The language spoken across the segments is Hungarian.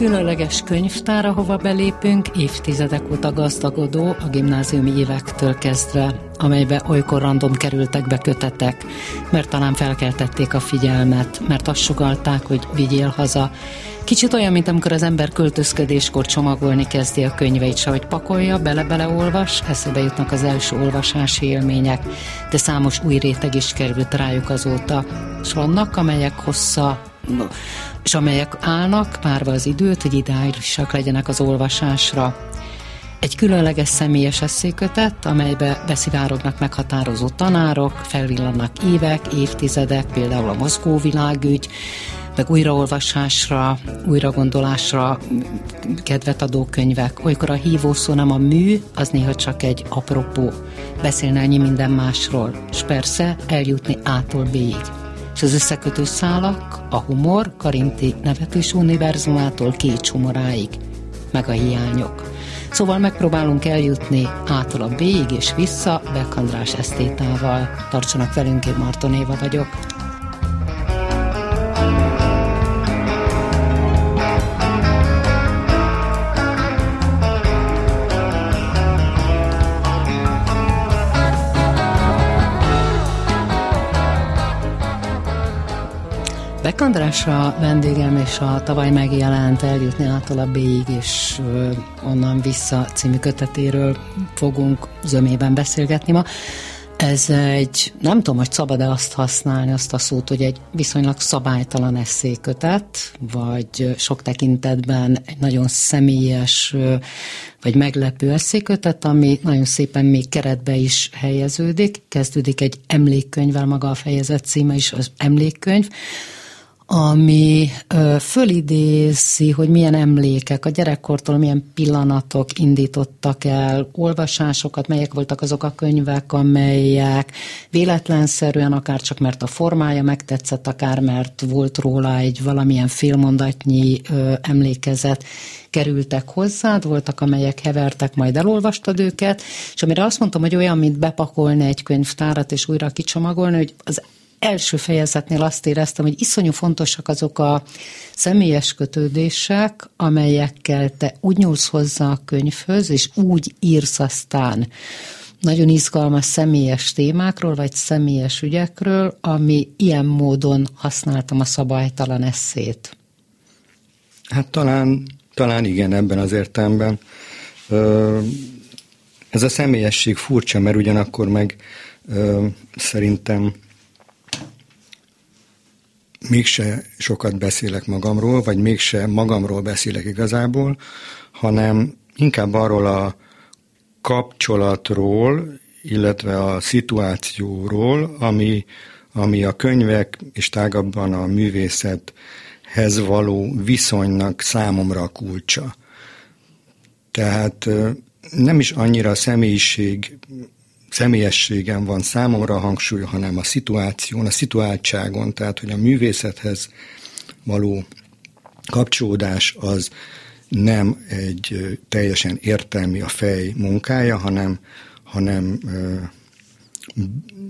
különleges könyvtár, ahova belépünk, évtizedek óta gazdagodó a gimnáziumi évektől kezdve, amelybe olykor random kerültek be kötetek, mert talán felkeltették a figyelmet, mert azt sugalták, hogy vigyél haza. Kicsit olyan, mint amikor az ember költözködéskor csomagolni kezdi a könyveit, se hogy pakolja, bele-bele olvas, eszébe jutnak az első olvasási élmények, de számos új réteg is került rájuk azóta, és vannak, amelyek hossza és amelyek állnak, várva az időt, hogy ideálisak legyenek az olvasásra. Egy különleges személyes eszékötet, amelybe beszivárognak meghatározó tanárok, felvillannak évek, évtizedek, például a mozgó világügy, meg újraolvasásra, újragondolásra kedvet adó könyvek. Olykor a hívószó nem a mű, az néha csak egy apropó. Beszélne ennyi minden másról, és persze eljutni ától B-ig és az összekötő szálak, a humor Karinti nevetés univerzumától két humoráig, meg a hiányok. Szóval megpróbálunk eljutni ától a B-ig és vissza Beck András esztétával. Tartsanak velünk, én Marton Éva vagyok. Beck András a vendégem, és a tavaly megjelent Eljutni által a B-ig, és onnan vissza című kötetéről fogunk zömében beszélgetni ma. Ez egy, nem tudom, hogy szabad-e azt használni, azt a szót, hogy egy viszonylag szabálytalan eszékötet, vagy sok tekintetben egy nagyon személyes, vagy meglepő eszékötet, ami nagyon szépen még keretbe is helyeződik. Kezdődik egy emlékkönyvvel, maga a fejezet címe is az emlékkönyv, ami ö, fölidézi, hogy milyen emlékek a gyerekkortól, milyen pillanatok indítottak el olvasásokat, melyek voltak azok a könyvek, amelyek véletlenszerűen, akár csak mert a formája megtetszett, akár mert volt róla egy valamilyen félmondatnyi ö, emlékezet, kerültek hozzád, voltak, amelyek hevertek, majd elolvastad őket, és amire azt mondtam, hogy olyan, mint bepakolni egy könyvtárat, és újra kicsomagolni, hogy az első fejezetnél azt éreztem, hogy iszonyú fontosak azok a személyes kötődések, amelyekkel te úgy nyúlsz hozzá a könyvhöz, és úgy írsz aztán nagyon izgalmas személyes témákról, vagy személyes ügyekről, ami ilyen módon használtam a szabálytalan eszét. Hát talán, talán igen ebben az értelemben. Ez a személyesség furcsa, mert ugyanakkor meg szerintem mégse sokat beszélek magamról, vagy mégse magamról beszélek igazából, hanem inkább arról a kapcsolatról, illetve a szituációról, ami, ami a könyvek és tágabban a művészethez való viszonynak számomra a kulcsa. Tehát nem is annyira a személyiség személyességen van számomra a hangsúly, hanem a szituáción, a szituáltságon, tehát hogy a művészethez való kapcsolódás az nem egy teljesen értelmi a fej munkája, hanem, hanem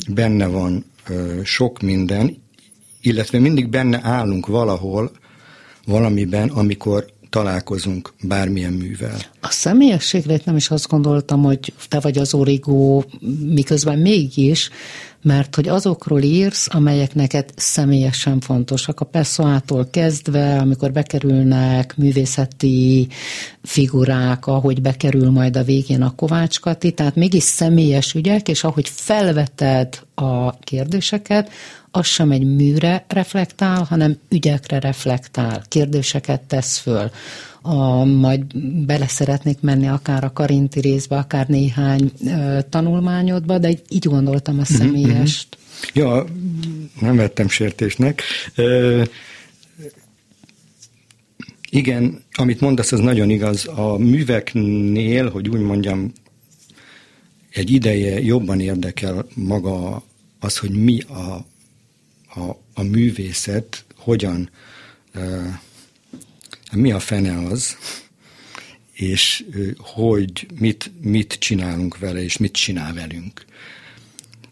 benne van sok minden, illetve mindig benne állunk valahol, valamiben, amikor találkozunk bármilyen művel. A személyességre nem is azt gondoltam, hogy te vagy az origó, miközben mégis, mert hogy azokról írsz, amelyek neked személyesen fontosak. A Pessoától kezdve, amikor bekerülnek művészeti figurák, ahogy bekerül majd a végén a Kovács Kati, tehát mégis személyes ügyek, és ahogy felveted a kérdéseket, az sem egy műre reflektál, hanem ügyekre reflektál, kérdéseket tesz föl. A, majd bele szeretnék menni akár a karinti részbe, akár néhány ö, tanulmányodba, de így gondoltam a mhm, személyest. Mm-hmm. Ja, nem vettem sértésnek. Ö, Igen, amit mondasz, az nagyon igaz. A műveknél, hogy úgy mondjam, egy ideje jobban érdekel maga az, hogy mi a, a, a művészet, hogyan, uh, mi a fene az, és hogy mit, mit csinálunk vele, és mit csinál velünk.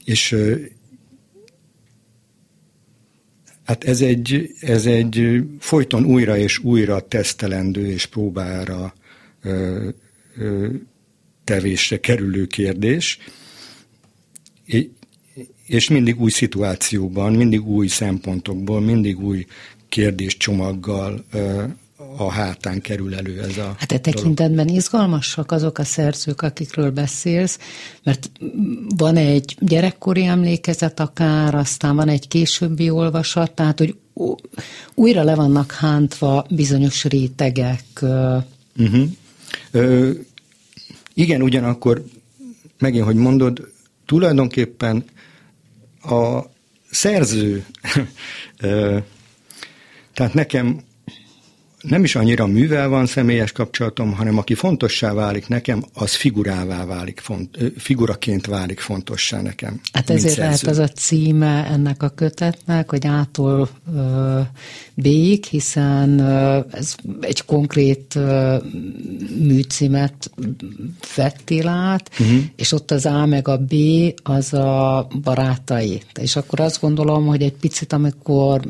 És Hát ez egy, ez egy folyton újra és újra tesztelendő és próbára ö, ö, tevésre kerülő kérdés, és mindig új szituációban, mindig új szempontokból, mindig új kérdéscsomaggal a hátán kerül elő ez a Hát e tekintetben izgalmasak azok a szerzők, akikről beszélsz, mert van egy gyerekkori emlékezet akár, aztán van egy későbbi olvasat, tehát hogy újra le vannak hántva bizonyos rétegek. Uh-huh. Ö, igen, ugyanakkor megint, hogy mondod, tulajdonképpen a szerző, tehát nekem nem is annyira művel van személyes kapcsolatom, hanem aki fontossá válik nekem, az figurává válik, font, figuraként válik fontossá nekem. Hát ezért lehet az a címe ennek a kötetnek, hogy ától ö, B-ig, hiszen ez egy konkrét műcímet vettél át, uh-huh. és ott az A meg a B az a barátai. És akkor azt gondolom, hogy egy picit, amikor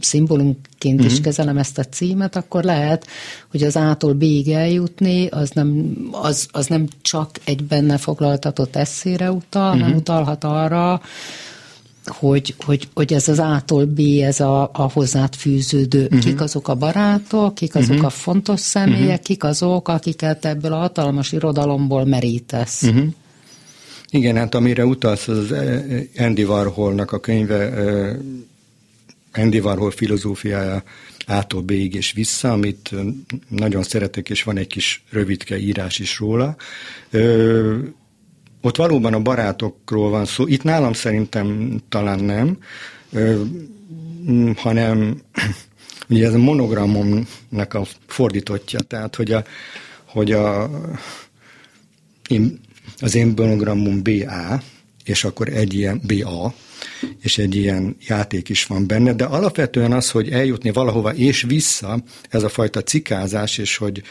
szimbólumként uh-huh. is mhm. kezelem ezt a címet, akkor lehet, hogy az A-tól B-ig eljutni, az nem, az, az nem csak egy benne foglaltatott eszére utal, uh-huh. hanem utalhat arra, hogy, hogy, hogy ez az A-tól B, ez a, a hozzád fűződő, uh-huh. kik azok a barátok, kik azok uh-huh. a fontos személyek, uh-huh. kik azok, akiket ebből a hatalmas irodalomból merítesz. Uh-huh. Igen, hát amire utalsz, az Andy Warholnak a könyve, Andy Warhol filozófiája ától B-ig és vissza, amit nagyon szeretek, és van egy kis rövidke írás is róla. Ö, ott valóban a barátokról van szó. Itt nálam szerintem talán nem, ö, hanem ugye ez a monogramomnak a fordítottja, tehát hogy a, hogy a én, az én monogramom BA, és akkor egy ilyen BA, és egy ilyen játék is van benne, de alapvetően az, hogy eljutni valahova és vissza, ez a fajta cikázás, és hogy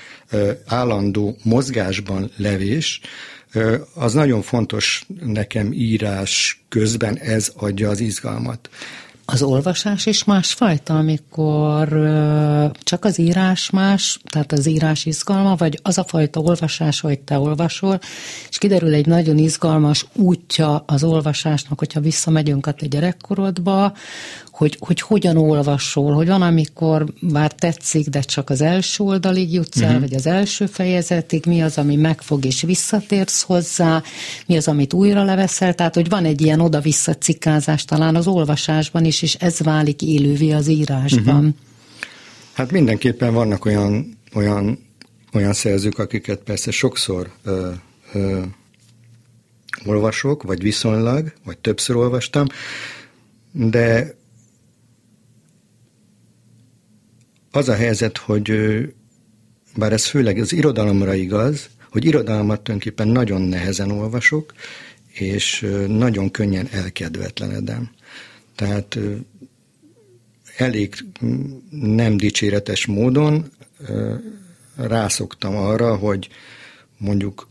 állandó mozgásban levés, az nagyon fontos nekem írás közben, ez adja az izgalmat. Az olvasás is másfajta, amikor csak az írás más, tehát az írás izgalma, vagy az a fajta olvasás, hogy te olvasol, és kiderül egy nagyon izgalmas útja az olvasásnak, hogyha visszamegyünk a te gyerekkorodba, hogy, hogy hogyan olvasol, hogy van, amikor már tetszik, de csak az első oldalig jutsz el, uh-huh. vagy az első fejezetig, mi az, ami megfog és visszatérsz hozzá, mi az, amit újra leveszel, tehát hogy van egy ilyen oda-vissza cikázás talán az olvasásban is, és ez válik élővé az írásban. Uh-huh. Hát mindenképpen vannak olyan, olyan, olyan szerzők, akiket persze sokszor ö, ö, olvasok, vagy viszonylag, vagy többször olvastam, de az a helyzet, hogy bár ez főleg az irodalomra igaz, hogy irodalmat tulajdonképpen nagyon nehezen olvasok, és nagyon könnyen elkedvetlenedem. Tehát elég nem dicséretes módon rászoktam arra, hogy mondjuk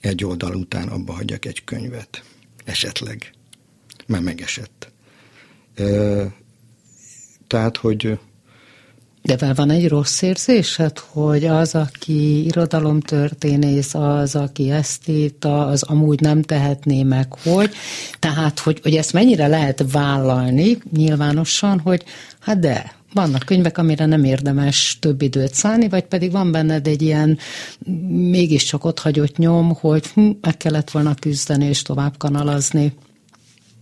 egy oldal után abba hagyjak egy könyvet. Esetleg. Már megesett. Tehát, hogy de van egy rossz érzésed, hogy az, aki irodalomtörténész, az, aki esztéta, az amúgy nem tehetné meg, hogy. Tehát, hogy, hogy ezt mennyire lehet vállalni nyilvánosan, hogy hát de, vannak könyvek, amire nem érdemes több időt szállni, vagy pedig van benned egy ilyen mégiscsak ott hagyott nyom, hogy hm, meg kellett volna küzdeni és tovább kanalazni.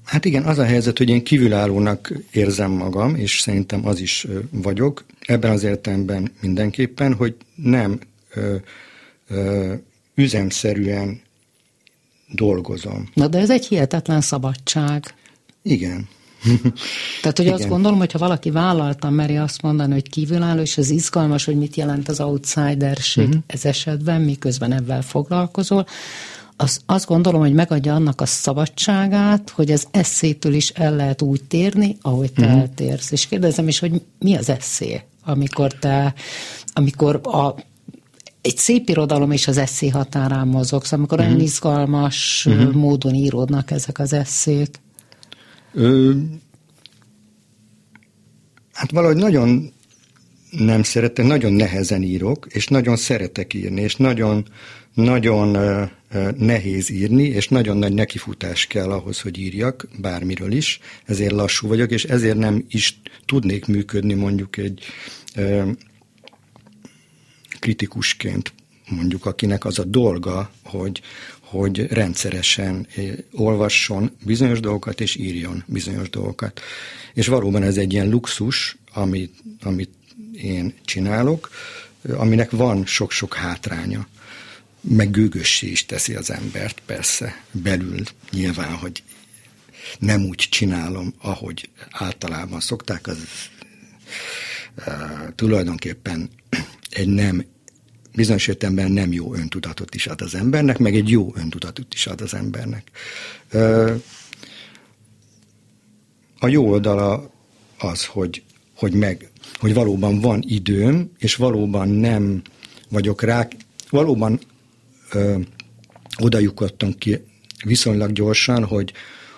Hát igen, az a helyzet, hogy én kívülállónak érzem magam, és szerintem az is vagyok, ebben az értelemben mindenképpen, hogy nem ö, ö, üzemszerűen dolgozom. Na de ez egy hihetetlen szabadság. Igen. Tehát, hogy Igen. azt gondolom, hogy ha valaki vállaltan meri azt mondani, hogy kívülálló, és ez izgalmas, hogy mit jelent az outsiderség uh-huh. ez esetben, miközben ebben foglalkozol, az, azt gondolom, hogy megadja annak a szabadságát, hogy az eszétől is el lehet úgy térni, ahogy te uh-huh. eltérsz. És kérdezem is, hogy mi az eszé, amikor te, amikor a egy szép irodalom és az eszé határán mozogsz, amikor uh-huh. olyan izgalmas uh-huh. módon íródnak ezek az eszék. Ö, hát valahogy nagyon nem szeretek, nagyon nehezen írok, és nagyon szeretek írni, és nagyon, nagyon nehéz írni, és nagyon nagy nekifutás kell ahhoz, hogy írjak, bármiről is, ezért lassú vagyok, és ezért nem is tudnék működni mondjuk egy kritikusként, mondjuk akinek az a dolga, hogy, hogy rendszeresen olvasson bizonyos dolgokat, és írjon bizonyos dolgokat. És valóban ez egy ilyen luxus, amit, amit én csinálok, aminek van sok-sok hátránya meg gőgössé is teszi az embert, persze, belül nyilván, hogy nem úgy csinálom, ahogy általában szokták, az uh, tulajdonképpen egy nem, bizonyos értelemben nem jó öntudatot is ad az embernek, meg egy jó öntudatot is ad az embernek. Uh, a jó oldala az, hogy, hogy meg, hogy valóban van időm, és valóban nem vagyok rá, valóban ö, oda ki viszonylag gyorsan, hogy,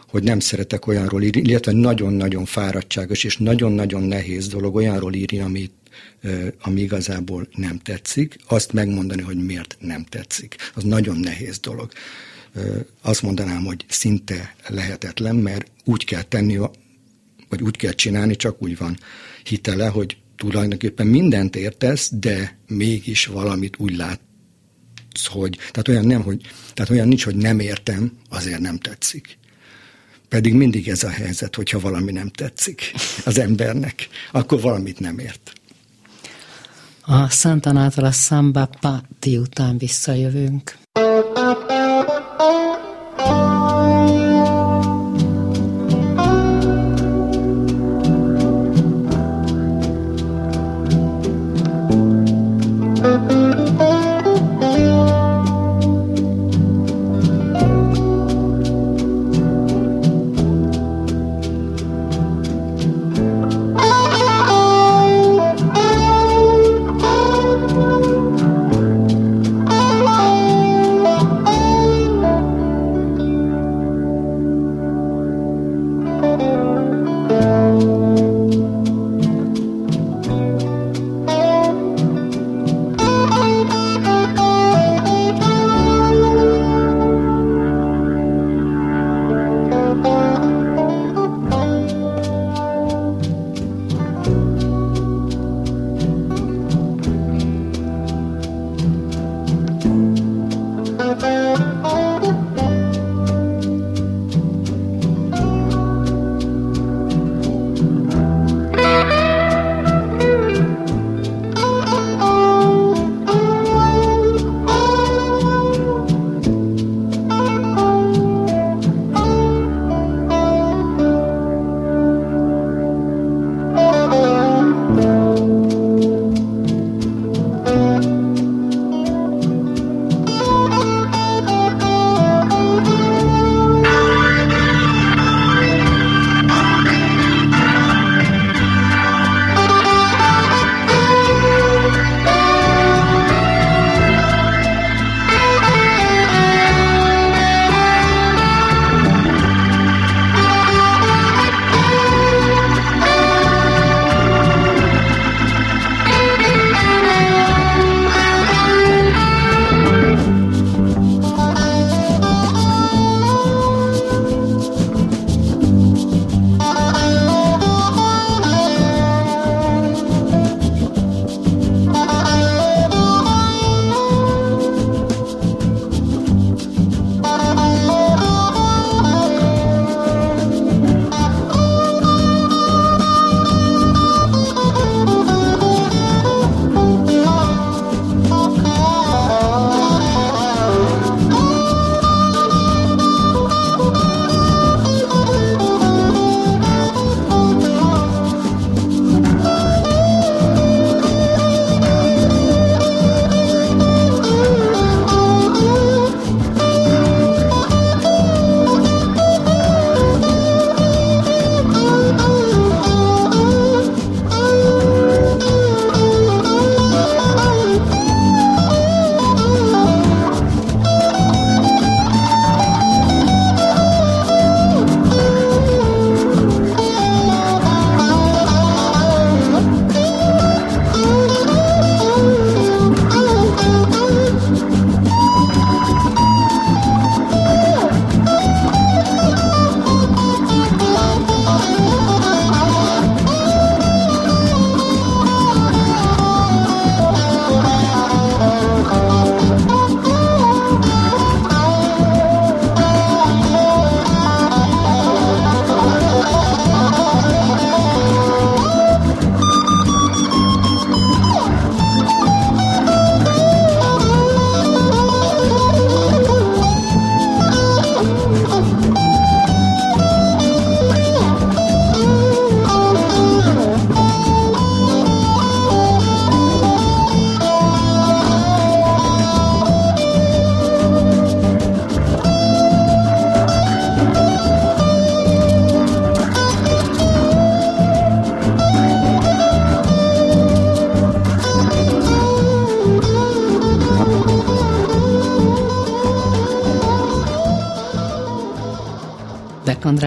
hogy nem szeretek olyanról írni, illetve nagyon-nagyon fáradtságos és nagyon-nagyon nehéz dolog olyanról írni, amit, ami igazából nem tetszik, azt megmondani, hogy miért nem tetszik. Az nagyon nehéz dolog. Azt mondanám, hogy szinte lehetetlen, mert úgy kell tenni, vagy úgy kell csinálni, csak úgy van hitele, hogy tulajdonképpen mindent értesz, de mégis valamit úgy lát, hogy, tehát olyan nem, hogy, tehát olyan nincs, hogy nem értem, azért nem tetszik. Pedig mindig ez a helyzet, hogyha valami nem tetszik az embernek, akkor valamit nem ért. A Szentanától a Samba Patti után visszajövünk.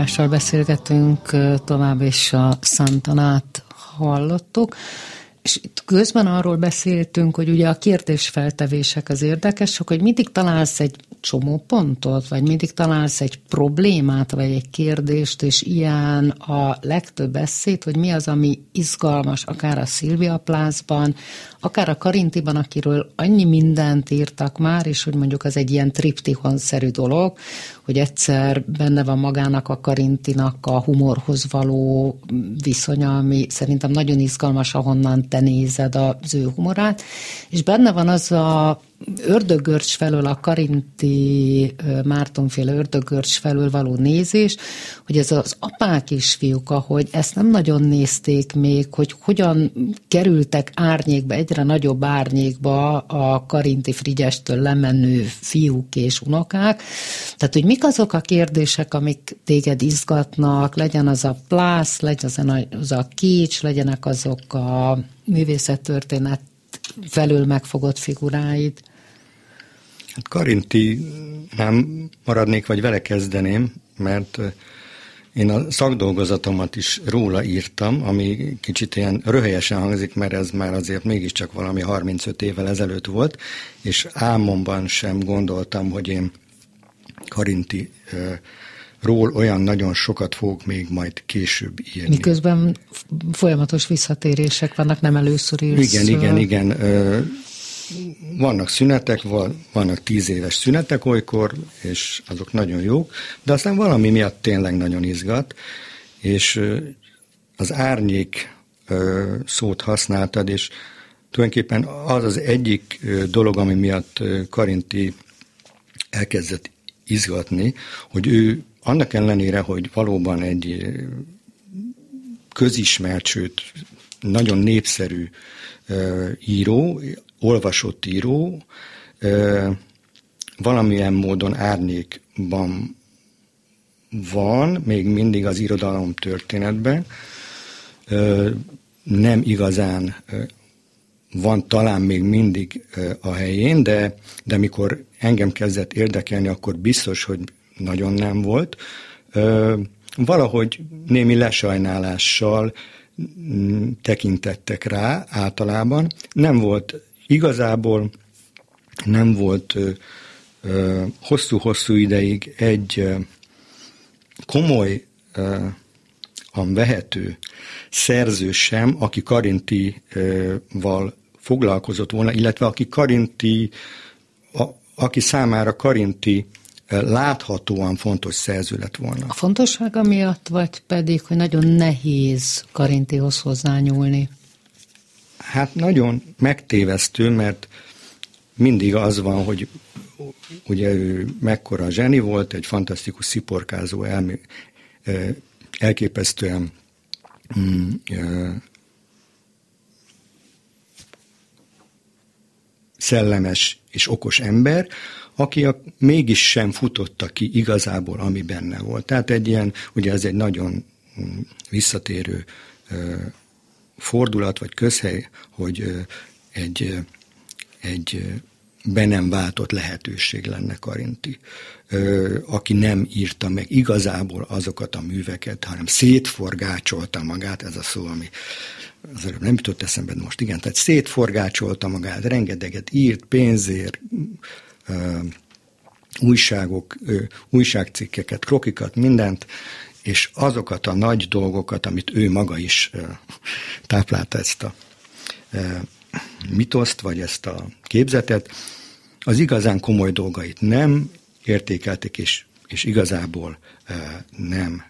Andrással beszélgetünk tovább, és a Santanát hallottuk. És itt közben arról beszéltünk, hogy ugye a kérdésfeltevések az érdekesek, hogy mindig találsz egy csomó pontot, vagy mindig találsz egy problémát, vagy egy kérdést, és ilyen a legtöbb eszét, hogy mi az, ami izgalmas, akár a Szilvia Plászban, akár a Karintiban, akiről annyi mindent írtak már, és hogy mondjuk az egy ilyen triptihon-szerű dolog, hogy egyszer benne van magának a Karintinak a humorhoz való viszonya, ami szerintem nagyon izgalmas, ahonnan te nézed az ő humorát, és benne van az a ördögörcs felől, a Karinti Mártonféle ördögörcs felől való nézés, hogy ez az apák és fiúk, ahogy ezt nem nagyon nézték még, hogy hogyan kerültek árnyékba, egyre nagyobb árnyékba a Karinti Frigyestől lemenő fiúk és unokák. Tehát, hogy mik azok a kérdések, amik téged izgatnak, legyen az a plász, legyen az a kics, legyenek azok a művészettörténet felül megfogott figuráid? Hát Karinti nem maradnék, vagy vele kezdeném, mert én a szakdolgozatomat is róla írtam, ami kicsit ilyen röhelyesen hangzik, mert ez már azért mégiscsak valami 35 évvel ezelőtt volt, és álmomban sem gondoltam, hogy én Karinti ról olyan nagyon sokat fogok még majd később írni. Miközben folyamatos visszatérések vannak, nem először írsz. Igen, igen, igen vannak szünetek, vannak tíz éves szünetek olykor, és azok nagyon jók, de aztán valami miatt tényleg nagyon izgat, és az árnyék szót használtad, és tulajdonképpen az az egyik dolog, ami miatt Karinti elkezdett izgatni, hogy ő annak ellenére, hogy valóban egy közismert, sőt nagyon népszerű író, olvasott író valamilyen módon árnyékban van, még mindig az irodalom történetben, nem igazán van talán még mindig a helyén, de, de mikor engem kezdett érdekelni, akkor biztos, hogy nagyon nem volt. Valahogy némi lesajnálással mm, tekintettek rá általában. Nem volt Igazából nem volt hosszú-hosszú ideig egy komoly vehető szerző sem, aki Karintival foglalkozott volna, illetve aki Karinti, aki számára Karinti láthatóan fontos szerző lett volna. A fontossága miatt, vagy pedig, hogy nagyon nehéz Karintihoz hozzányúlni? Hát nagyon megtévesztő, mert mindig az van, hogy ugye ő mekkora zseni volt, egy fantasztikus sziporkázó, elmé, elképesztően mm, szellemes és okos ember, aki a, mégis sem futotta ki igazából, ami benne volt. Tehát egy ilyen, ugye ez egy nagyon mm, visszatérő fordulat vagy közhely, hogy egy, egy be nem váltott lehetőség lenne Karinti, aki nem írta meg igazából azokat a műveket, hanem szétforgácsolta magát, ez a szó, ami az előbb nem jutott eszembe, most igen, tehát szétforgácsolta magát, rengeteget írt, pénzért, újságok, újságcikkeket, krokikat, mindent, és azokat a nagy dolgokat, amit ő maga is táplálta ezt a mitoszt, vagy ezt a képzetet, az igazán komoly dolgait nem értékelték, és, és igazából nem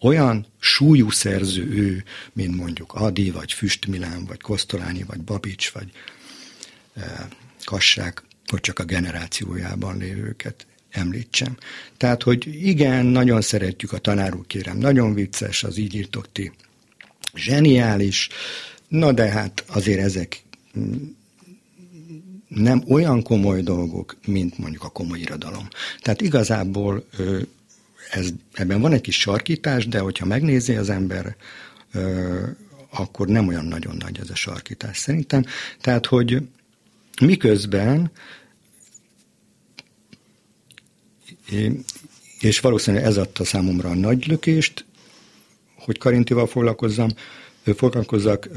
olyan súlyú szerző ő, mint mondjuk Adi, vagy Füstmilán, vagy Kosztolányi, vagy Babics, vagy Kassák, hogy csak a generációjában lévőket említsem. Tehát, hogy igen, nagyon szeretjük a tanárul, kérem, nagyon vicces, az így írtok ti, zseniális, na de hát azért ezek nem olyan komoly dolgok, mint mondjuk a komoly irodalom. Tehát igazából ez, ebben van egy kis sarkítás, de hogyha megnézi az ember, akkor nem olyan nagyon nagy ez a sarkítás szerintem. Tehát, hogy miközben és valószínűleg ez adta számomra a nagy lökést, hogy Karintival foglalkozzam, foglalkozzak,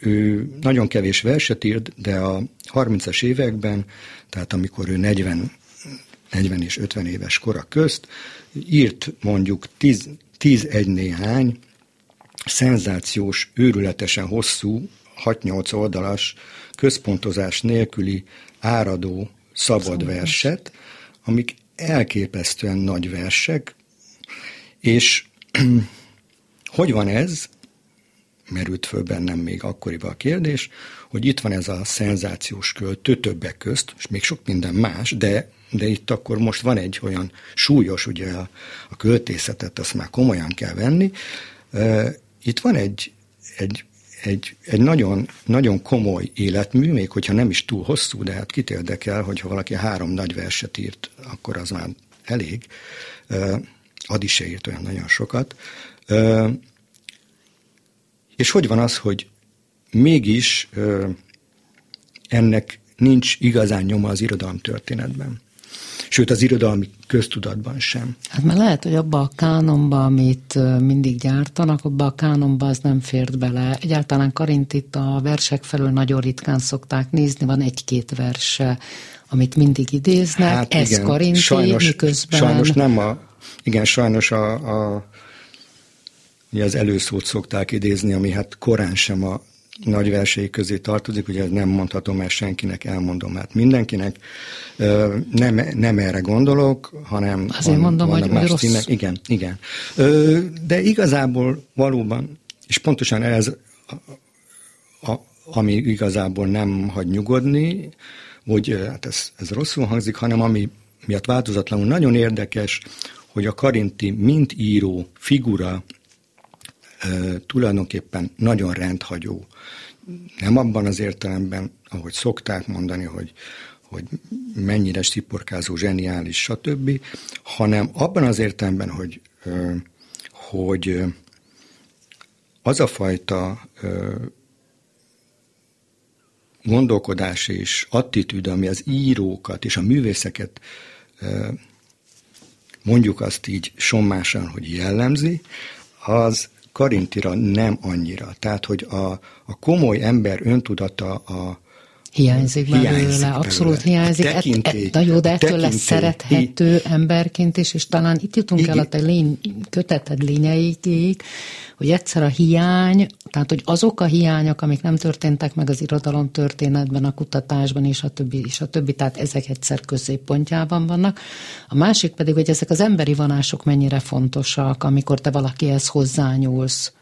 ő nagyon kevés verset írt, de a 30-as években, tehát amikor ő 40, 40 és 50 éves kora közt, írt mondjuk 10, 10 egy néhány szenzációs, őrületesen hosszú, 6-8 oldalas, központozás nélküli áradó szabad verset, amik elképesztően nagy versek, és hogy van ez, merült föl bennem még akkoriban a kérdés, hogy itt van ez a szenzációs költő többek közt, és még sok minden más, de, de itt akkor most van egy olyan súlyos, ugye a, a költészetet azt már komolyan kell venni. Itt van egy, egy, egy, egy nagyon, nagyon komoly életmű, még hogyha nem is túl hosszú, de hát kit érdekel, hogyha valaki három nagy verset írt, akkor az már elég. Adi se írt olyan nagyon sokat. És hogy van az, hogy mégis ennek nincs igazán nyoma az irodalom történetben? Sőt, az irodalmi köztudatban sem. Hát mert lehet, hogy abba a kánonba, amit mindig gyártanak, abba a kánonba az nem fért bele. Egyáltalán Karintit a versek felől nagyon ritkán szokták nézni, van egy-két verse, amit mindig idéznek, hát ez igen, Karinti, sajnos, miközben... Sajnos nem a, igen, sajnos a, a ugye az előszót szokták idézni, ami hát korán sem a nagy versei közé tartozik, ugye nem mondhatom el senkinek, elmondom hát mindenkinek. Nem, nem erre gondolok, hanem Azért van, mondom, hogy, más rossz. Színek. Igen, igen. De igazából valóban, és pontosan ez, a, a, ami igazából nem hagy nyugodni, hogy hát ez, ez rosszul hangzik, hanem ami miatt változatlanul nagyon érdekes, hogy a Karinti mint író figura tulajdonképpen nagyon rendhagyó. Nem abban az értelemben, ahogy szokták mondani, hogy, hogy mennyire sziporkázó, zseniális, stb., hanem abban az értelemben, hogy, hogy az a fajta gondolkodás és attitűd, ami az írókat és a művészeket mondjuk azt így sommásan, hogy jellemzi, az Karintira nem annyira. Tehát, hogy a, a komoly ember öntudata a, Hiányzik belőle, abszolút belőle. hiányzik. Tekintély, et, et, jó, de ettől lesz szerethető emberként is, és talán itt jutunk Igen. el a te lény, köteted lényeigig, hogy egyszer a hiány, tehát hogy azok a hiányok, amik nem történtek meg az irodalom történetben, a kutatásban és a többi, és a többi, tehát ezek egyszer középpontjában vannak. A másik pedig, hogy ezek az emberi vonások mennyire fontosak, amikor te valakihez hozzányúlsz.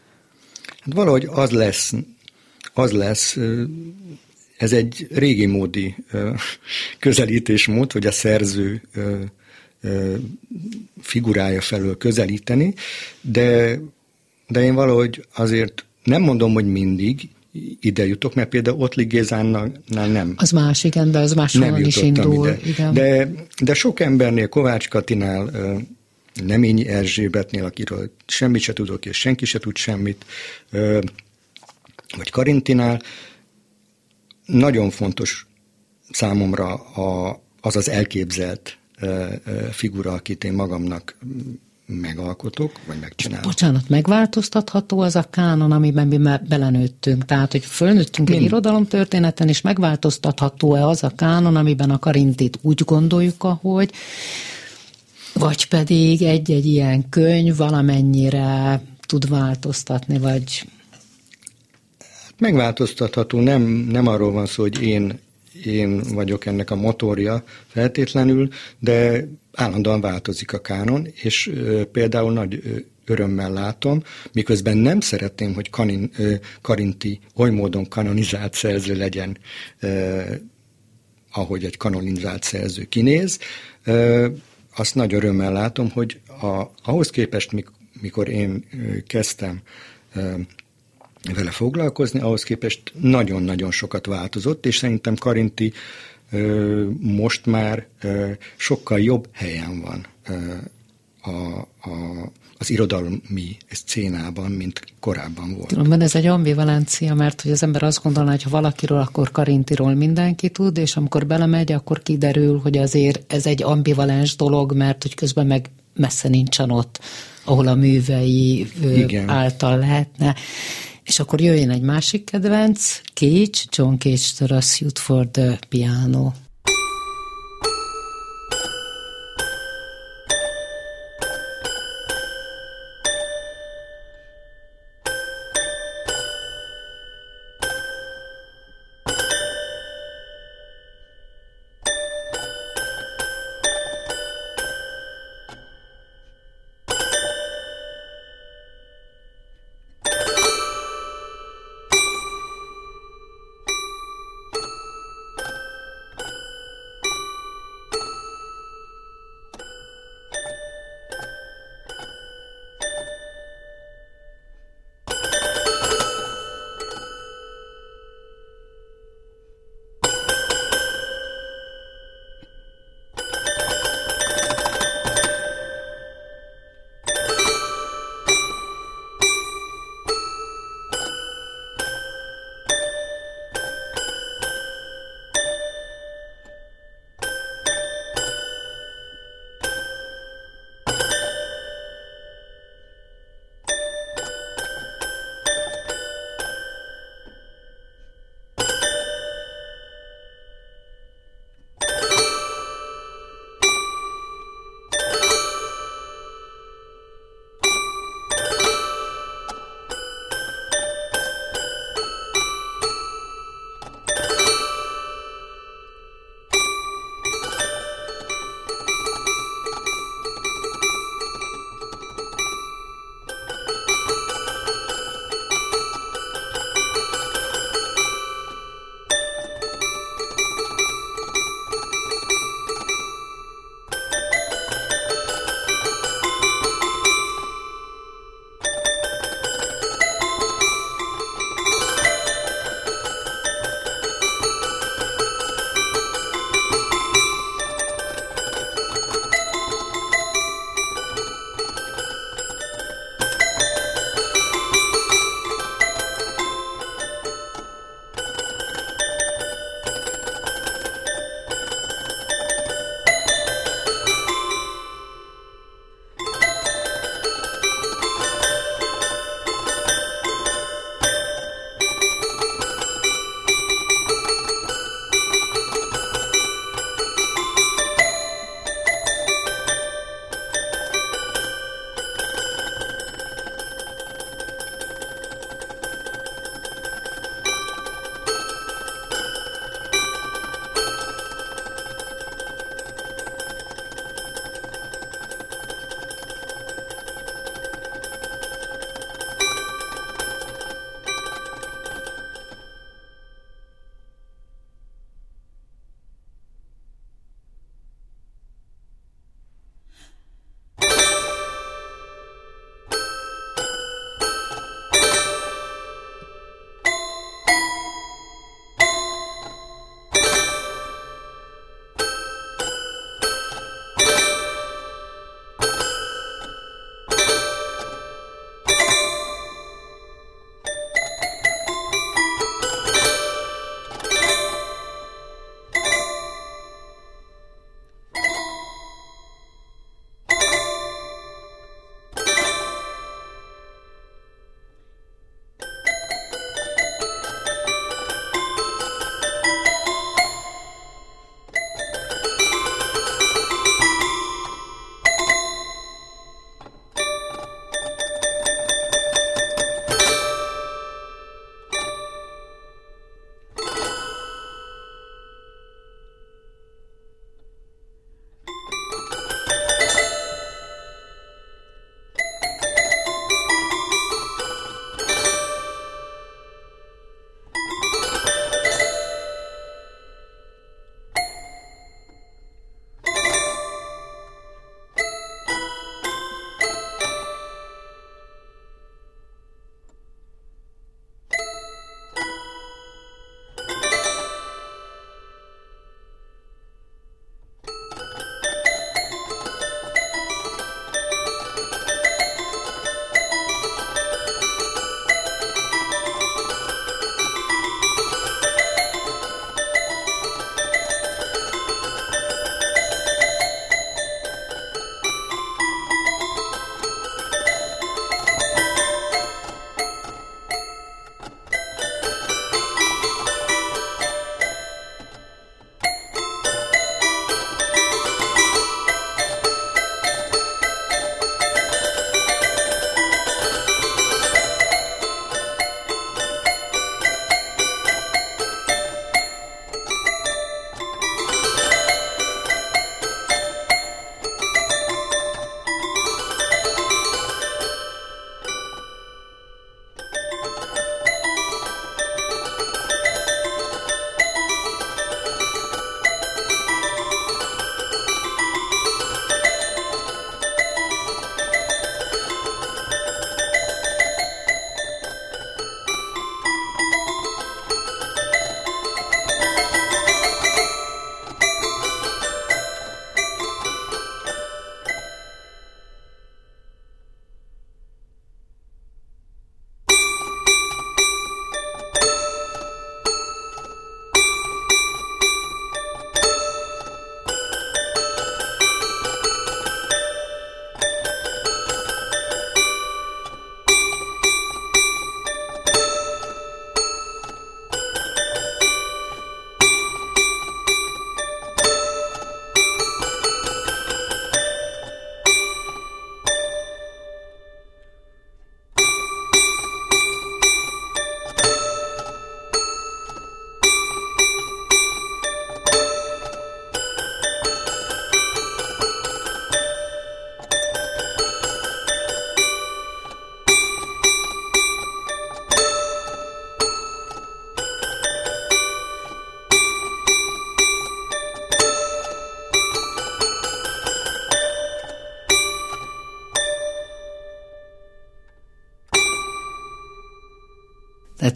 Hát valahogy az lesz, az lesz ez egy régi módi közelítésmód, hogy a szerző figurája felől közelíteni, de, de én valahogy azért nem mondom, hogy mindig ide jutok, mert például Ottli Gézánnál nem. Az más, igen, de az máshonnan is indul. Ide. Igen. De, de sok embernél, Kovács Katinál, Neményi Erzsébetnél, akiről semmit se tudok, és senki se tud semmit, vagy Karintinál, nagyon fontos számomra a, az az elképzelt figura, akit én magamnak megalkotok, vagy megcsinálok. Bocsánat, megváltoztatható az a kánon, amiben mi belenőttünk. Tehát, hogy fölnőttünk Mind. egy irodalomtörténeten, és megváltoztatható-e az a kánon, amiben a karintit úgy gondoljuk, ahogy, vagy pedig egy-egy ilyen könyv valamennyire tud változtatni, vagy megváltoztatható, nem, nem arról van szó, hogy én, én vagyok ennek a motorja feltétlenül, de állandóan változik a kánon, és ö, például nagy ö, örömmel látom, miközben nem szeretném, hogy kanin, ö, Karinti oly módon kanonizált szerző legyen, ö, ahogy egy kanonizált szerző kinéz, ö, azt nagy örömmel látom, hogy a, ahhoz képest, mikor én kezdtem vele foglalkozni, ahhoz képest nagyon-nagyon sokat változott, és szerintem Karinti ö, most már ö, sokkal jobb helyen van ö, a, a, az irodalmi szcénában, mint korábban volt. Tudom, ez egy ambivalencia, mert hogy az ember azt gondolná, hogy ha valakiről, akkor Karintiról mindenki tud, és amikor belemegy, akkor kiderül, hogy azért ez egy ambivalens dolog, mert hogy közben meg messze nincsen ott, ahol a művei Igen. által lehetne. És akkor jöjjön egy másik kedvenc, Cage, John Cage-től a Suit for the Piano.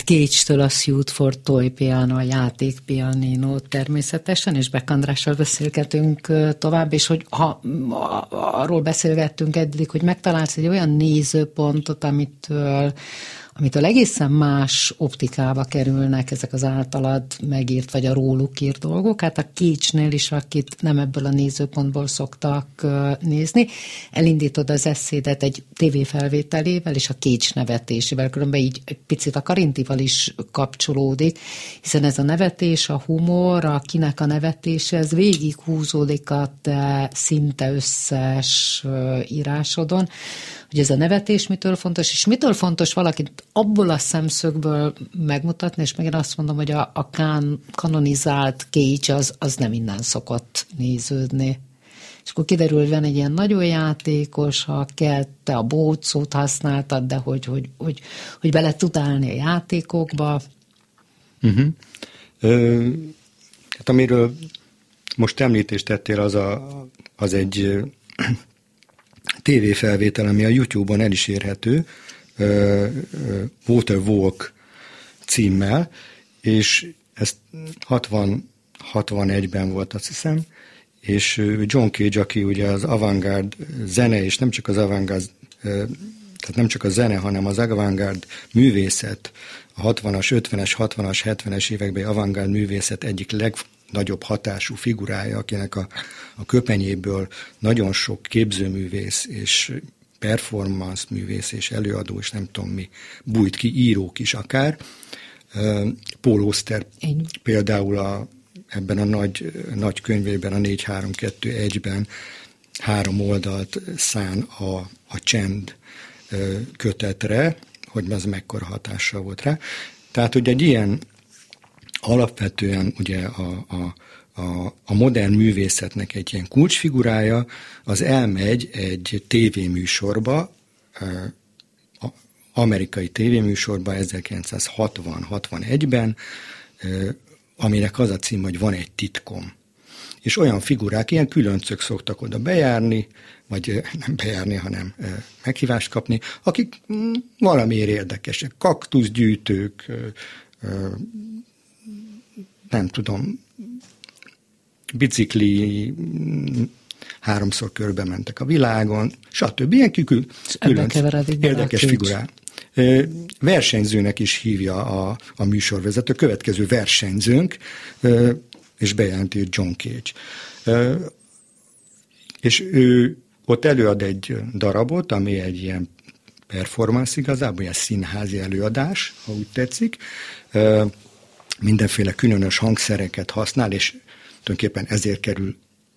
Cage-től a Suit for Toy Piano, a játék pianino természetesen, és Beck Andrással beszélgetünk tovább, és hogy ha arról beszélgettünk eddig, hogy megtalálsz egy olyan nézőpontot, amitől amitől egészen más optikába kerülnek ezek az általad megírt, vagy a róluk írt dolgok. Hát a Kécsnél is, akit nem ebből a nézőpontból szoktak nézni, elindítod az eszédet egy tévéfelvételével és a Kécs nevetésével, különben így egy picit a Karintival is kapcsolódik, hiszen ez a nevetés, a humor, a kinek a nevetése, ez végig húzódik a te szinte összes írásodon, hogy ez a nevetés mitől fontos, és mitől fontos valakit abból a szemszögből megmutatni, és megint azt mondom, hogy a, a kán, kanonizált Cage az, az nem innen szokott néződni. És akkor kiderül, hogy van egy ilyen nagyon játékos, ha kell, te a bócót használtad, de hogy, hogy, hogy, hogy bele tud állni a játékokba. Uh-huh. Ö, hát amiről most említést tettél, az, a, az egy tévéfelvétel, ami a YouTube-on el is érhető, Water Walk címmel, és ez 60, 61-ben volt, azt hiszem, és John Cage, aki ugye az avantgárd zene, és nem csak az avantgárd, tehát nem csak a zene, hanem az avantgárd művészet, a 60-as, 50-es, 60-as, 70-es években avantgárd művészet egyik legnagyobb hatású figurája, akinek a, a köpenyéből nagyon sok képzőművész és performance művész és előadó, és nem tudom mi, bújt ki, írók is akár. Paul Oster például a, ebben a nagy, nagy könyvében, a 4-3-2-1-ben három oldalt szán a, a csend kötetre, hogy ez mekkora hatással volt rá. Tehát, hogy egy ilyen alapvetően ugye a, a, a, a modern művészetnek egy ilyen kulcsfigurája, az elmegy egy tévéműsorba, amerikai tévéműsorba 1960-61-ben, aminek az a cím, hogy van egy titkom. És olyan figurák, ilyen különcök szoktak oda bejárni, vagy nem bejárni, hanem meghívást kapni, akik mm, valamiért érdekesek, kaktuszgyűjtők, nem tudom, bicikli háromszor körbe mentek a világon, stb. Ilyen kikül, különc, érdekes figurák. Versenyzőnek is hívja a, a műsorvezető, következő versenyzőnk, és bejelenti John Cage. És ő ott előad egy darabot, ami egy ilyen performance igazából, ilyen színházi előadás, ha úgy tetszik. Mindenféle különös hangszereket használ, és tulajdonképpen ezért kerül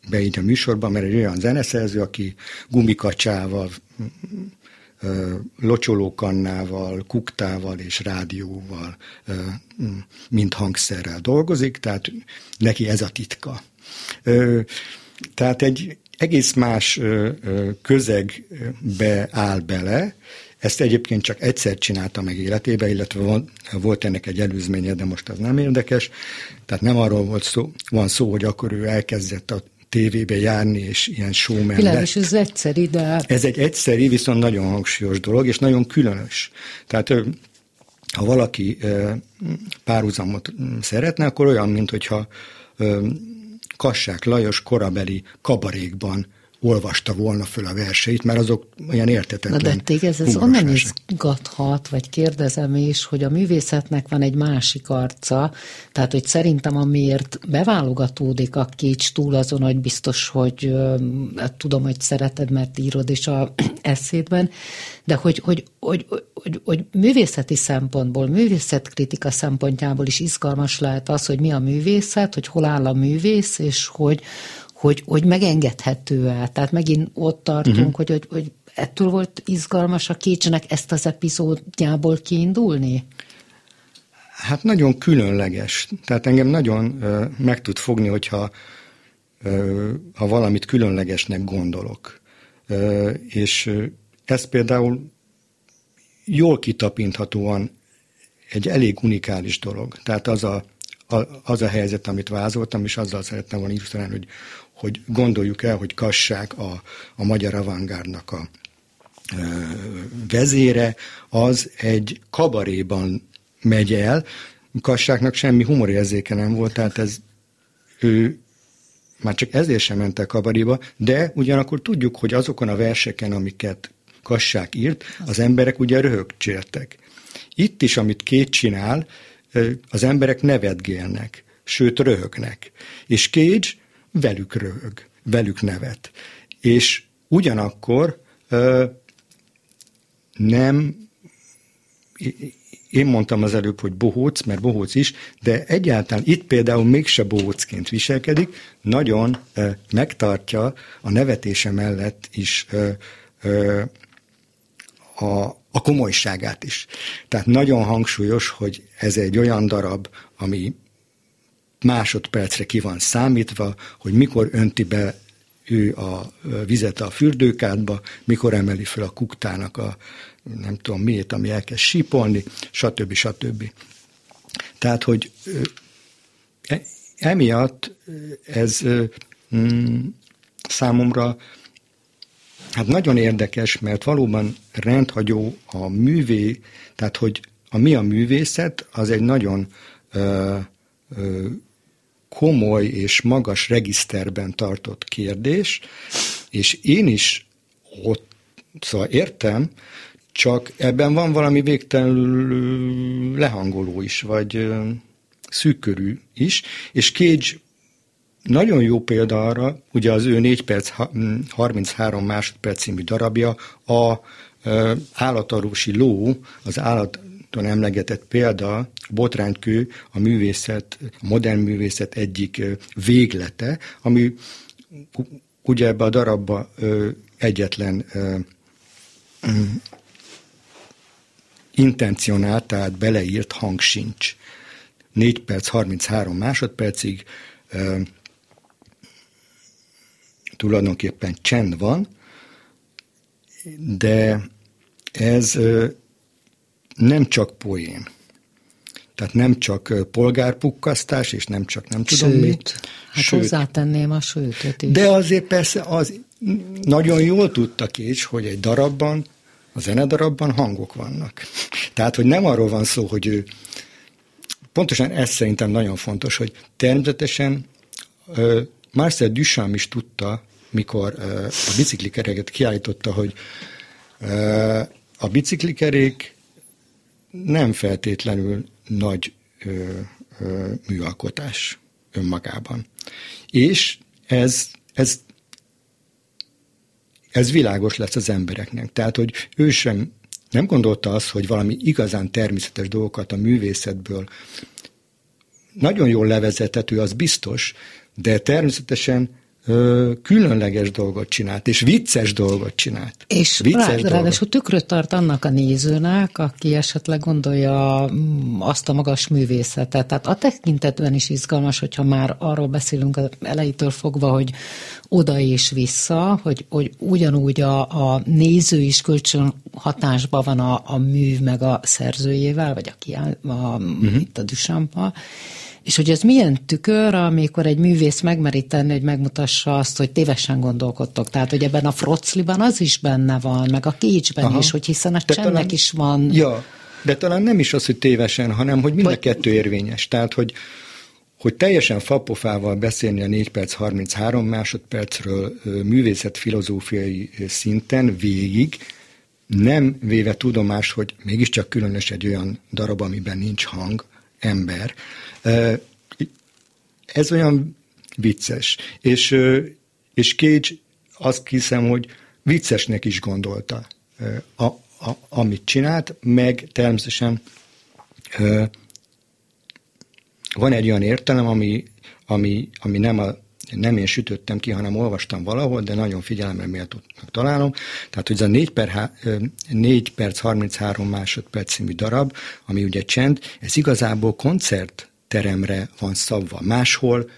be így a műsorba, mert egy olyan zeneszerző, aki gumikacsával, locsolókannával, kuktával és rádióval, mint hangszerrel dolgozik, tehát neki ez a titka. Tehát egy egész más közegbe áll bele, ezt egyébként csak egyszer csinálta meg életébe, illetve volt ennek egy előzménye, de most az nem érdekes. Tehát nem arról volt szó, van szó, hogy akkor ő elkezdett a tévébe járni, és ilyen showman Világos, ez egyszeri, de... Ez egy egyszeri, viszont nagyon hangsúlyos dolog, és nagyon különös. Tehát ha valaki párhuzamot szeretne, akkor olyan, mint hogyha Kassák Lajos korabeli kabarékban olvasta volna föl a verseit, mert azok olyan értetetlen. Na de téged ez onnan izgathat, vagy kérdezem is, hogy a művészetnek van egy másik arca, tehát hogy szerintem amiért beválogatódik a kics túl azon, hogy biztos, hogy hát tudom, hogy szereted, mert írod is a eszédben, de hogy, hogy, hogy, hogy, hogy, hogy művészeti szempontból, művészetkritika szempontjából is izgalmas lehet az, hogy mi a művészet, hogy hol áll a művész, és hogy, hogy, hogy megengedhető-e. Tehát megint ott tartunk, uh-huh. hogy, hogy, hogy ettől volt izgalmas a Kécsnek ezt az epizódjából kiindulni? Hát nagyon különleges. Tehát engem nagyon ö, meg tud fogni, hogyha ö, ha valamit különlegesnek gondolok. Ö, és ez például jól kitapinthatóan egy elég unikális dolog. Tehát az a, a, az a helyzet, amit vázoltam, és azzal szerettem volna illusztrálni, hogy hogy gondoljuk el, hogy Kassák a, a magyar avantgárdnak a vezére, az egy kabaréban megy el. Kassáknak semmi humorérzéke nem volt, tehát ez ő már csak ezért sem ment el kabariba, de ugyanakkor tudjuk, hogy azokon a verseken, amiket Kassák írt, az emberek ugye röhögcséltek. Itt is, amit két csinál, az emberek nevetgélnek, sőt röhögnek. És Cage velük röhög, velük nevet. És ugyanakkor nem, én mondtam az előbb, hogy bohóc, mert bohóc is, de egyáltalán itt például mégse bohócként viselkedik, nagyon megtartja a nevetése mellett is a, a komolyságát is. Tehát nagyon hangsúlyos, hogy ez egy olyan darab, ami másodpercre ki van számítva, hogy mikor önti be ő a vizet a fürdőkádba, mikor emeli fel a kuktának a nem tudom miért, ami elkezd sípolni, stb. stb. Tehát, hogy e, emiatt ez mm, számomra hát nagyon érdekes, mert valóban rendhagyó a művé, tehát, hogy a mi a művészet, az egy nagyon komoly és magas regiszterben tartott kérdés, és én is ott, szóval értem, csak ebben van valami végtelenül lehangoló is, vagy szűkörű is, és Cage nagyon jó példa arra, ugye az ő 4 perc 33 másodperc című darabja, a állatarúsi ló, az állaton emlegetett példa, a botránykő, a művészet, a modern művészet egyik véglete, ami ugye ebbe a darabba egyetlen intencionált, tehát beleírt hang sincs. 4 perc, 33 másodpercig e, tulajdonképpen csend van, de ez nem csak poén. Tehát nem csak polgárpukkasztás, és nem csak nem tudom sőt, mit. Hát sőt, hozzátenném a sőtöt is. De azért persze az nagyon jól tudta Kécs, hogy egy darabban a zenedarabban hangok vannak. Tehát, hogy nem arról van szó, hogy ő pontosan ez szerintem nagyon fontos, hogy természetesen Marcel Duchamp is tudta, mikor a biciklikeréket kiállította, hogy a biciklikerék nem feltétlenül nagy műalkotás önmagában. És ez, ez ez világos lesz az embereknek. Tehát, hogy ő sem nem gondolta azt, hogy valami igazán természetes dolgokat a művészetből nagyon jól levezethető, az biztos, de természetesen ö, különleges dolgot csinált, és vicces dolgot csinált. És vicces rá, dolgot. ráadásul tükröt tart annak a nézőnek, aki esetleg gondolja mm, azt a magas művészetet. Tehát a tekintetben is izgalmas, hogyha már arról beszélünk elejétől fogva, hogy oda és vissza, hogy, hogy ugyanúgy a, a néző is kölcsön hatásban van a, a mű meg a szerzőjével, vagy a, kiáll, a, uh-huh. itt a Duchampa, és hogy ez milyen tükör, amikor egy művész megmeri tenni, hogy megmutassa azt, hogy tévesen gondolkodtok. Tehát, hogy ebben a frocliban az is benne van, meg a kécsben is, hogy hiszen a csendnek talán, is van. Ja, de talán nem is az, hogy tévesen, hanem hogy mind a kettő érvényes. Tehát, hogy hogy teljesen fapofával beszélni a 4 perc 33 másodpercről művészet filozófiai szinten végig, nem véve tudomás, hogy mégiscsak különös egy olyan darab, amiben nincs hang, ember. Ez olyan vicces. És, és Cage azt hiszem, hogy viccesnek is gondolta, a, a, amit csinált, meg természetesen van egy olyan értelem, ami, ami, ami nem, a, nem én sütöttem ki, hanem olvastam valahol, de nagyon figyelemre méltónak találom. Tehát, hogy ez a 4, per, 4 perc 33 másodperc című darab, ami ugye csend, ez igazából koncertteremre van szabva. Máshol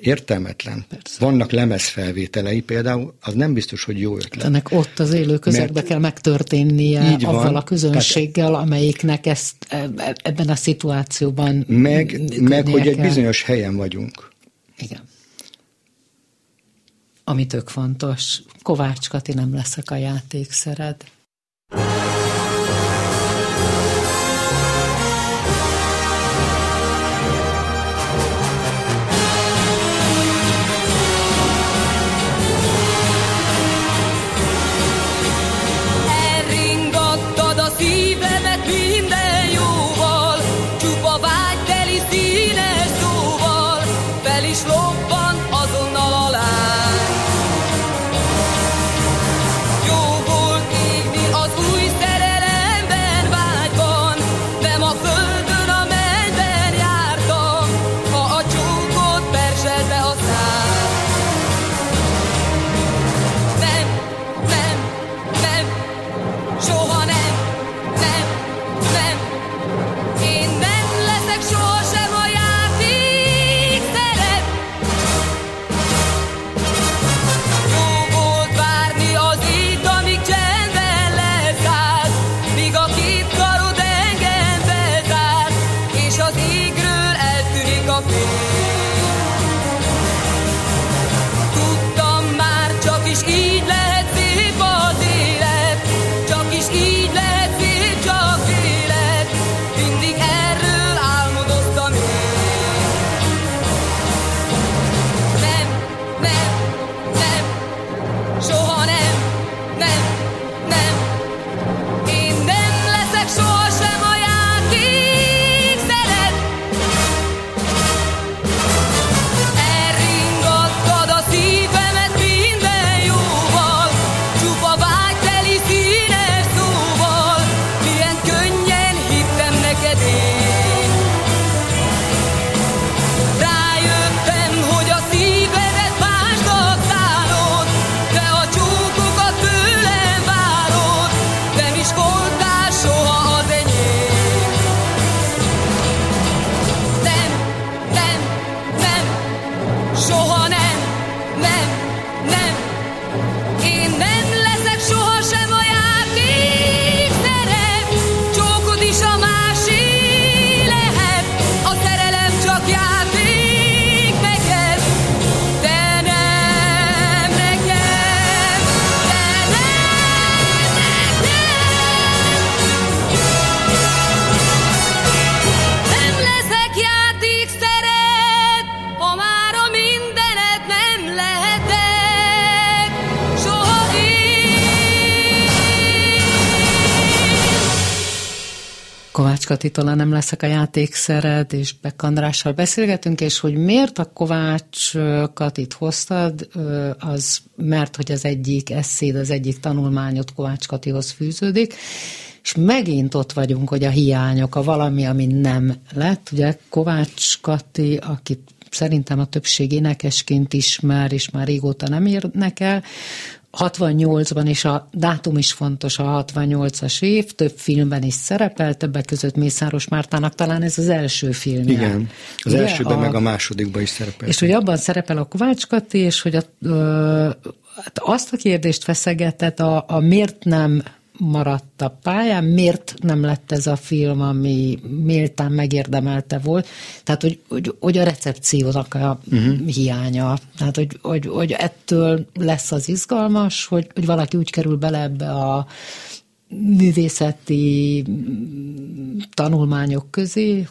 értelmetlen. Persze. Vannak lemezfelvételei például, az nem biztos, hogy jó ötlet. Ennek ott az élő közegbe kell megtörténnie így van, avval a közönséggel, tehát, amelyiknek ezt e, e, ebben a szituációban Meg, meg hogy egy bizonyos helyen vagyunk. Igen. Ami tök fontos. Kovács Kati nem leszek a játékszered. Katitól nem leszek a játékszered, és Beck Andrással beszélgetünk, és hogy miért a Kovács Katit hoztad, az mert, hogy az egyik eszéd, az egyik tanulmányot Kovács Katihoz fűződik, és megint ott vagyunk, hogy a hiányok, a valami, ami nem lett. Ugye Kovács Kati, akit szerintem a többség énekesként ismer, és már régóta nem érnek el, 68-ban, és a dátum is fontos, a 68-as év, több filmben is szerepel, többek között Mészáros Mártának talán ez az első film. Igen, az Ugye, elsőben a, meg a másodikban is szerepel. És hogy abban szerepel a Kovács Kati, és hogy a, ö, hát azt a kérdést feszegetett, a, a miért nem maradt a pályán, miért nem lett ez a film, ami méltán megérdemelte volt. Tehát, hogy, hogy, hogy a recepciónak a uh-huh. hiánya. Tehát, hogy, hogy, hogy ettől lesz az izgalmas, hogy, hogy valaki úgy kerül bele ebbe a művészeti tanulmányok közé,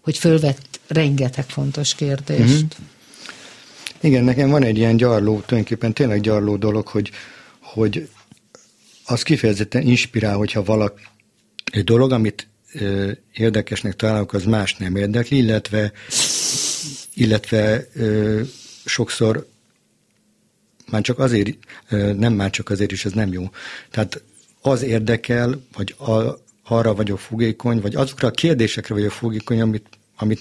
hogy fölvett rengeteg fontos kérdést. Uh-huh. Igen, nekem van egy ilyen gyarló, tulajdonképpen tényleg gyarló dolog, hogy, hogy az kifejezetten inspirál, hogyha valaki egy dolog, amit ö, érdekesnek találok, az más nem érdekli, illetve, illetve ö, sokszor már csak azért, ö, nem már csak azért is, ez nem jó. Tehát az érdekel, vagy a, arra vagyok fogékony, vagy azokra a kérdésekre vagyok fogékony, amit amit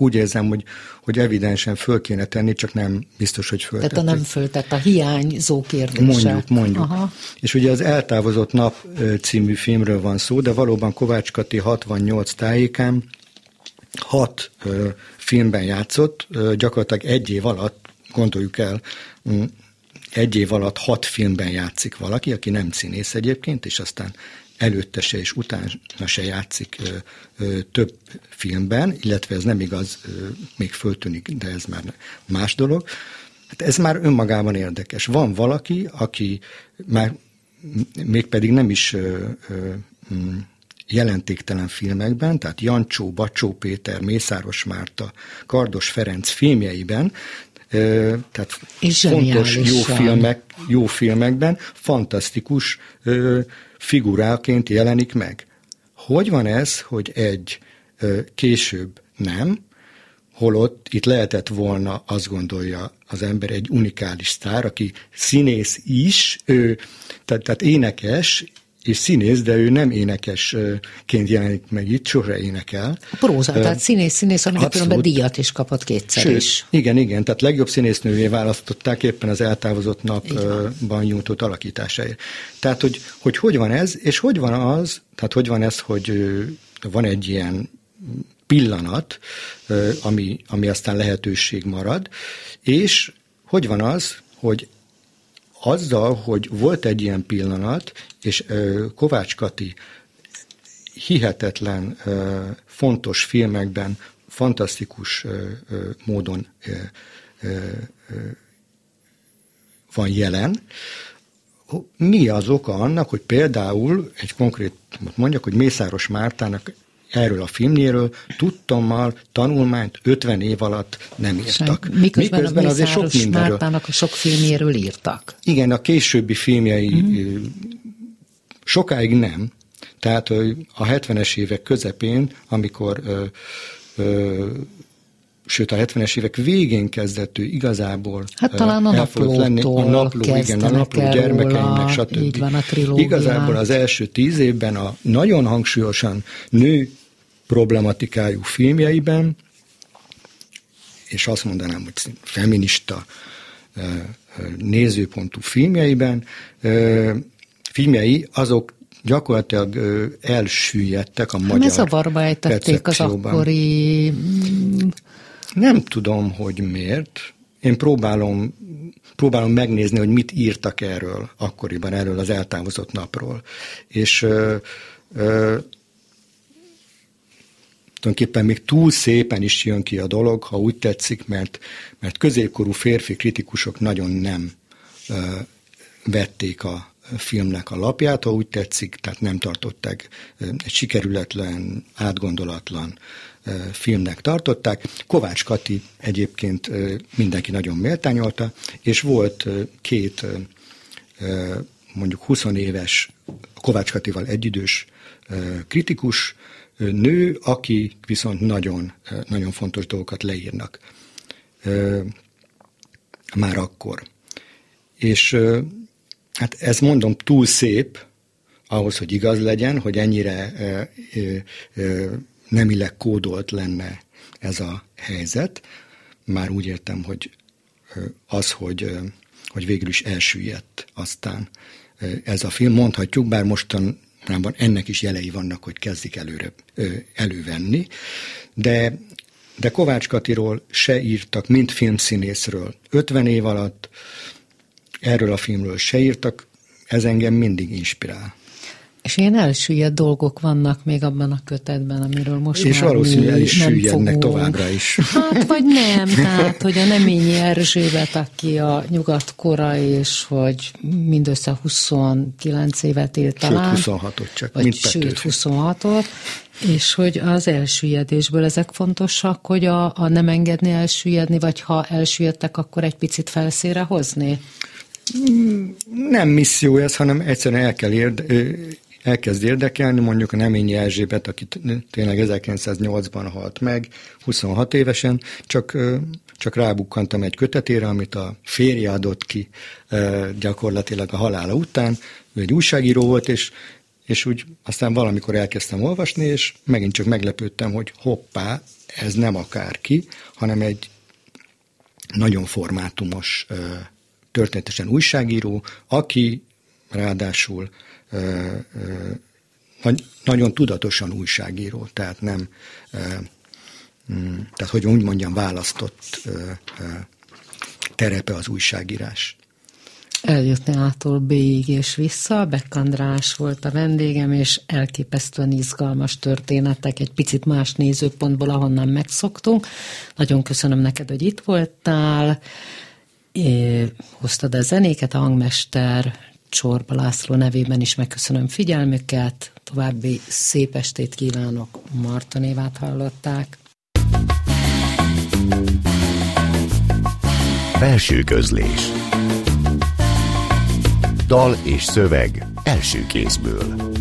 úgy érzem, hogy, hogy evidensen föl kéne tenni, csak nem biztos, hogy föl. Tehát a nem föltett, a hiányzó kérdések. Mondjuk, mondjuk. Aha. És ugye az Eltávozott Nap című filmről van szó, de valóban Kovács Kati 68 tájékán hat ö, filmben játszott, ö, gyakorlatilag egy év alatt, gondoljuk el, egy év alatt hat filmben játszik valaki, aki nem színész egyébként, és aztán előtte se és utána se játszik ö, ö, több filmben, illetve ez nem igaz, ö, még föltűnik, de ez már más dolog. Hát ez már önmagában érdekes. Van valaki, aki már mégpedig nem is ö, ö, mm, jelentéktelen filmekben, tehát Jancsó, Bacsó Péter, Mészáros Márta, Kardos Ferenc filmjeiben, tehát és fontos jó, filmek, jó filmekben fantasztikus figuráként jelenik meg. Hogy van ez, hogy egy később nem, holott itt lehetett volna, azt gondolja az ember, egy unikális sztár, aki színész is, ő, tehát, tehát énekes, és színész, de ő nem énekesként jelenik meg itt, sose énekel. Próza, uh, tehát színész, színész, aminek különben díjat is kapott kétszer Sőt, is. Igen, igen, tehát legjobb színésznővé választották éppen az eltávozott napban nyújtott alakításáért. Tehát, hogy, hogy hogy van ez, és hogy van az, tehát hogy van ez, hogy van egy ilyen pillanat, ami, ami aztán lehetőség marad, és hogy van az, hogy azzal, hogy volt egy ilyen pillanat, és Kovács Kati hihetetlen fontos filmekben fantasztikus módon van jelen, mi az oka annak, hogy például egy konkrét, mondjak, hogy Mészáros Mártának erről a filmjéről tudtommal tanulmányt 50 év alatt nem írtak. Miközben, Miközben a azért sok mindenről. Mártának a sok filmjéről írtak. Igen, a későbbi filmjei mm. sokáig nem. Tehát a 70-es évek közepén, amikor ö, ö, sőt a 70-es évek végén kezdett ő igazából hát talán a lenni. A napló, igen, a napló gyermekeimnek, stb. Így van a Igazából az első tíz évben a nagyon hangsúlyosan nő problematikájú filmjeiben, és azt mondanám, hogy feminista nézőpontú filmjeiben, filmjei azok gyakorlatilag elsüllyedtek a hát magyar zavarba ejtették az akkori... Nem tudom, hogy miért. Én próbálom, próbálom megnézni, hogy mit írtak erről akkoriban, erről az eltávozott napról. És ö, ö, tulajdonképpen még túl szépen is jön ki a dolog, ha úgy tetszik, mert, mert középkorú férfi kritikusok nagyon nem ö, vették a filmnek a lapját, ha úgy tetszik, tehát nem tartották egy sikerületlen, átgondolatlan filmnek tartották. Kovács Kati egyébként mindenki nagyon méltányolta, és volt két mondjuk 20 éves Kovács Katival egyidős kritikus nő, aki viszont nagyon, nagyon fontos dolgokat leírnak. Már akkor. És hát ez mondom túl szép, ahhoz, hogy igaz legyen, hogy ennyire nemileg kódolt lenne ez a helyzet. Már úgy értem, hogy az, hogy, hogy végül is elsüllyedt aztán ez a film, mondhatjuk, bár mostanában ennek is jelei vannak, hogy kezdik előre, elővenni, de, de Kovács Katiról se írtak, mint filmszínészről. 50 év alatt erről a filmről se írtak, ez engem mindig inspirál. És ilyen elsüllyedt dolgok vannak még abban a kötetben, amiről most És valószínűleg el is süllyednek továbbra is. Hát, vagy nem, tehát, hogy a Neményi Erzsébet, aki a nyugatkora, és hogy mindössze 29 évet élt talán. Sőt, 26-ot csak, vagy mint Sőt, 26-ot, és hogy az elsüllyedésből ezek fontosak, hogy a, a nem engedni elsüllyedni, vagy ha elsüllyedtek, akkor egy picit felszére hozni? Nem misszió ez, hanem egyszerűen el kell érde, elkezd érdekelni, mondjuk a Neményi Erzsébet, aki tényleg 1908-ban halt meg, 26 évesen, csak, csak rábukkantam egy kötetére, amit a férje adott ki gyakorlatilag a halála után. Ő egy újságíró volt, és, és úgy aztán valamikor elkezdtem olvasni, és megint csak meglepődtem, hogy hoppá, ez nem akárki, hanem egy nagyon formátumos, történetesen újságíró, aki ráadásul nagyon tudatosan újságíró, tehát nem, mm, tehát hogy úgy mondjam, választott terepe az újságírás. Eljutni ától B-ig és vissza. Beck András volt a vendégem, és elképesztően izgalmas történetek, egy picit más nézőpontból, ahonnan megszoktunk. Nagyon köszönöm neked, hogy itt voltál. É, hoztad a zenéket, a hangmester Csorba László nevében is megköszönöm figyelmüket, további szép estét kívánok, Marta névát hallották. Belső közlés. Dal és szöveg első kézből.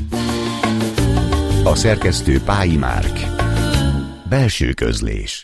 A szerkesztő Pályi Márk. Belső közlés